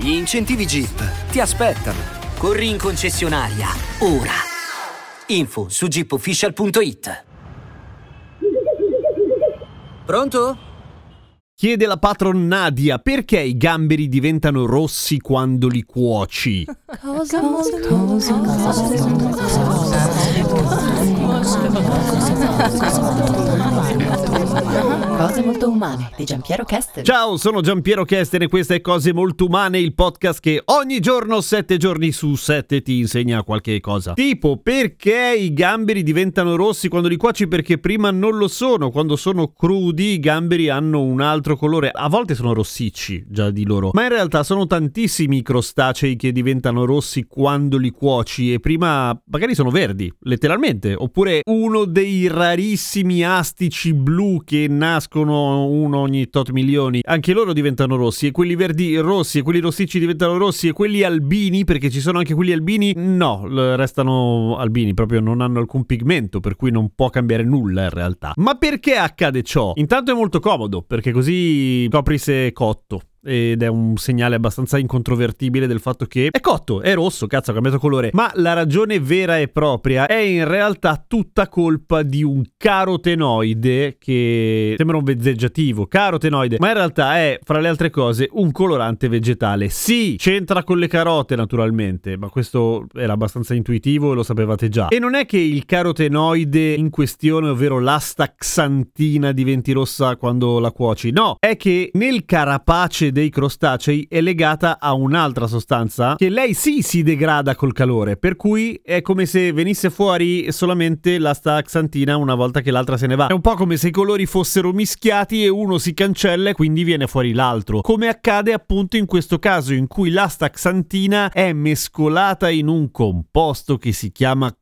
Gli incentivi Jeep ti aspettano. Corri in concessionaria, ora. Info su jeepofficial.it. Pronto? Chiede la patron Nadia perché i gamberi diventano rossi quando li cuoci. Cosa molto cosa, cosa, Cose molto umane di Giampiero Kesten. Ciao, sono Giampiero Kesten e questa è Cose molto umane, il podcast che ogni giorno, sette giorni su sette, ti insegna qualche cosa. Tipo, perché i gamberi diventano rossi quando li cuoci? Perché prima non lo sono. Quando sono crudi, i gamberi hanno un altro colore. A volte sono rossicci già di loro, ma in realtà sono tantissimi i crostacei che diventano rossi quando li cuoci e prima magari sono verdi, letteralmente. Oppure uno dei rarissimi astici blu che nascono nascono uno ogni tot milioni, anche loro diventano rossi e quelli verdi rossi e quelli rossicci diventano rossi e quelli albini, perché ci sono anche quelli albini, no, restano albini, proprio non hanno alcun pigmento, per cui non può cambiare nulla in realtà. Ma perché accade ciò? Intanto è molto comodo, perché così copri se cotto ed è un segnale abbastanza incontrovertibile del fatto che è cotto, è rosso, cazzo ha cambiato colore, ma la ragione vera e propria è in realtà tutta colpa di un carotenoide che sembra un vezzeggiativo, carotenoide, ma in realtà è, fra le altre cose, un colorante vegetale. Sì, c'entra con le carote naturalmente, ma questo era abbastanza intuitivo e lo sapevate già. E non è che il carotenoide in questione, ovvero l'astaxantina, diventi rossa quando la cuoci, no, è che nel carapace dei crostacei è legata a un'altra sostanza che lei sì si degrada col calore, per cui è come se venisse fuori solamente la staxantina una volta che l'altra se ne va. È un po' come se i colori fossero mischiati e uno si cancella e quindi viene fuori l'altro. Come accade appunto in questo caso in cui la staxantina è mescolata in un composto che si chiama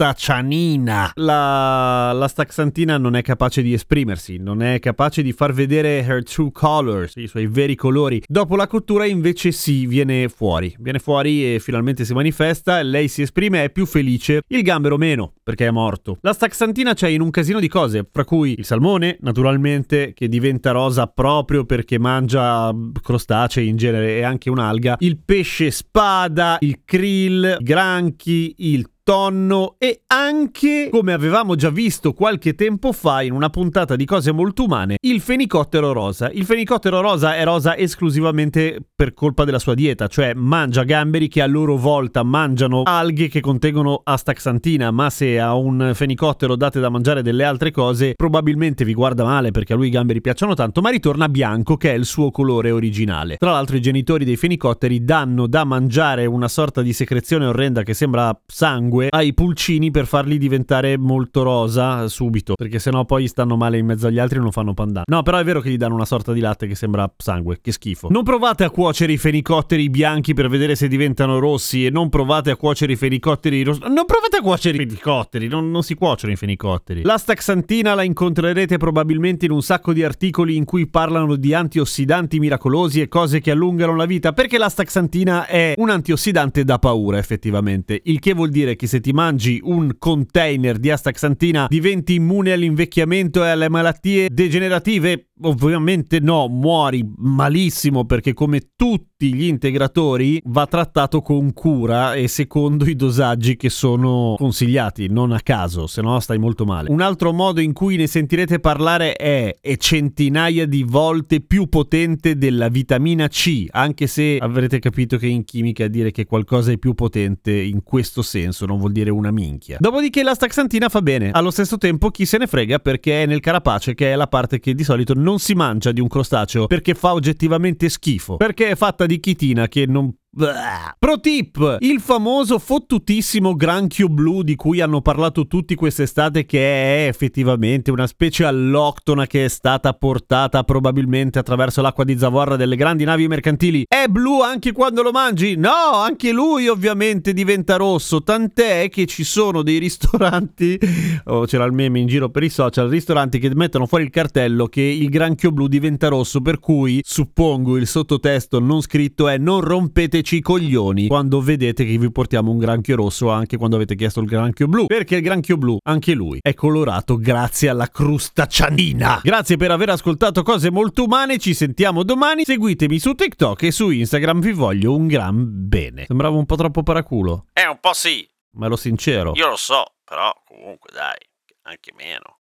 crust cianina. La, la staxantina non è capace di esprimersi, non è capace di far vedere her true colors, i suoi veri colori. Dopo la cottura invece sì, viene fuori. Viene fuori e finalmente si manifesta, lei si esprime, è più felice, il gambero meno, perché è morto. La staxantina c'è in un casino di cose, fra cui il salmone, naturalmente, che diventa rosa proprio perché mangia crostacei in genere e anche un'alga, il pesce spada, il krill, i granchi, il tonno e anche, come avevamo già visto qualche tempo fa in una puntata di cose molto umane, il fenicottero rosa. Il fenicottero rosa è rosa esclusivamente per colpa della sua dieta, cioè mangia gamberi che a loro volta mangiano alghe che contengono astaxantina, ma se a un fenicottero date da mangiare delle altre cose, probabilmente vi guarda male perché a lui i gamberi piacciono tanto, ma ritorna bianco che è il suo colore originale. Tra l'altro i genitori dei fenicotteri danno da mangiare una sorta di secrezione orrenda che sembra sangue sangue ai pulcini per farli diventare molto rosa subito, perché sennò poi stanno male in mezzo agli altri e non fanno pandan. No, però è vero che gli danno una sorta di latte che sembra sangue, che schifo. Non provate a cuocere i fenicotteri bianchi per vedere se diventano rossi e non provate a cuocere i fenicotteri rossi. Non provate a cuocere i fenicotteri, non, non si cuociono i fenicotteri. La staxantina la incontrerete probabilmente in un sacco di articoli in cui parlano di antiossidanti miracolosi e cose che allungano la vita, perché la staxantina è un antiossidante da paura effettivamente, il che vuol dire che se ti mangi un container di astaxantina diventi immune all'invecchiamento e alle malattie degenerative? Ovviamente no, muori malissimo perché come tutti gli integratori va trattato con cura e secondo i dosaggi che sono consigliati, non a caso, se no stai molto male. Un altro modo in cui ne sentirete parlare è è centinaia di volte più potente della vitamina C, anche se avrete capito che in chimica dire che qualcosa è più potente in questo senso non vuol dire una minchia. Dopodiché la staxantina fa bene, allo stesso tempo chi se ne frega perché è nel carapace che è la parte che di solito non si mangia di un crostaceo perché fa oggettivamente schifo, perché è fatta di chitina che non Pro tip, il famoso fottutissimo granchio blu di cui hanno parlato tutti quest'estate che è effettivamente una specie alloctona che è stata portata probabilmente attraverso l'acqua di zavorra delle grandi navi mercantili. È blu anche quando lo mangi? No, anche lui ovviamente diventa rosso, tant'è che ci sono dei ristoranti, oh, c'era il meme in giro per i social, ristoranti che mettono fuori il cartello che il granchio blu diventa rosso, per cui suppongo il sottotesto non scritto è non rompete rompeteci i coglioni quando vedete che vi portiamo un granchio rosso anche quando avete chiesto il granchio blu. Perché il granchio blu, anche lui, è colorato grazie alla crusta cianina. Grazie per aver ascoltato cose molto umane, ci sentiamo domani. Seguitemi su TikTok e su Instagram, vi voglio un gran bene. Sembrava un po' troppo paraculo. Eh, un po' sì. Ma lo sincero. Io lo so, però comunque dai, anche meno.